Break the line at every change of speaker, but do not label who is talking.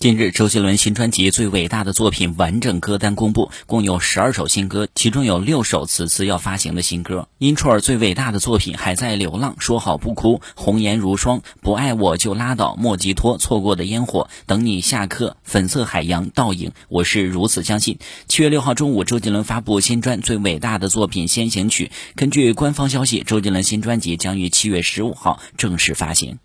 近日，周杰伦新专辑《最伟大的作品》完整歌单公布，共有十二首新歌，其中有六首此次要发行的新歌。因卓尔《最伟大的作品》还在流浪，说好不哭，红颜如霜，不爱我就拉倒，莫吉托错过的烟火等你下课，粉色海洋倒影。我是如此相信。七月六号中午，周杰伦发布新专《最伟大的作品》先行曲，根据官方消息，周杰伦新专辑将于七月十五号正式发行。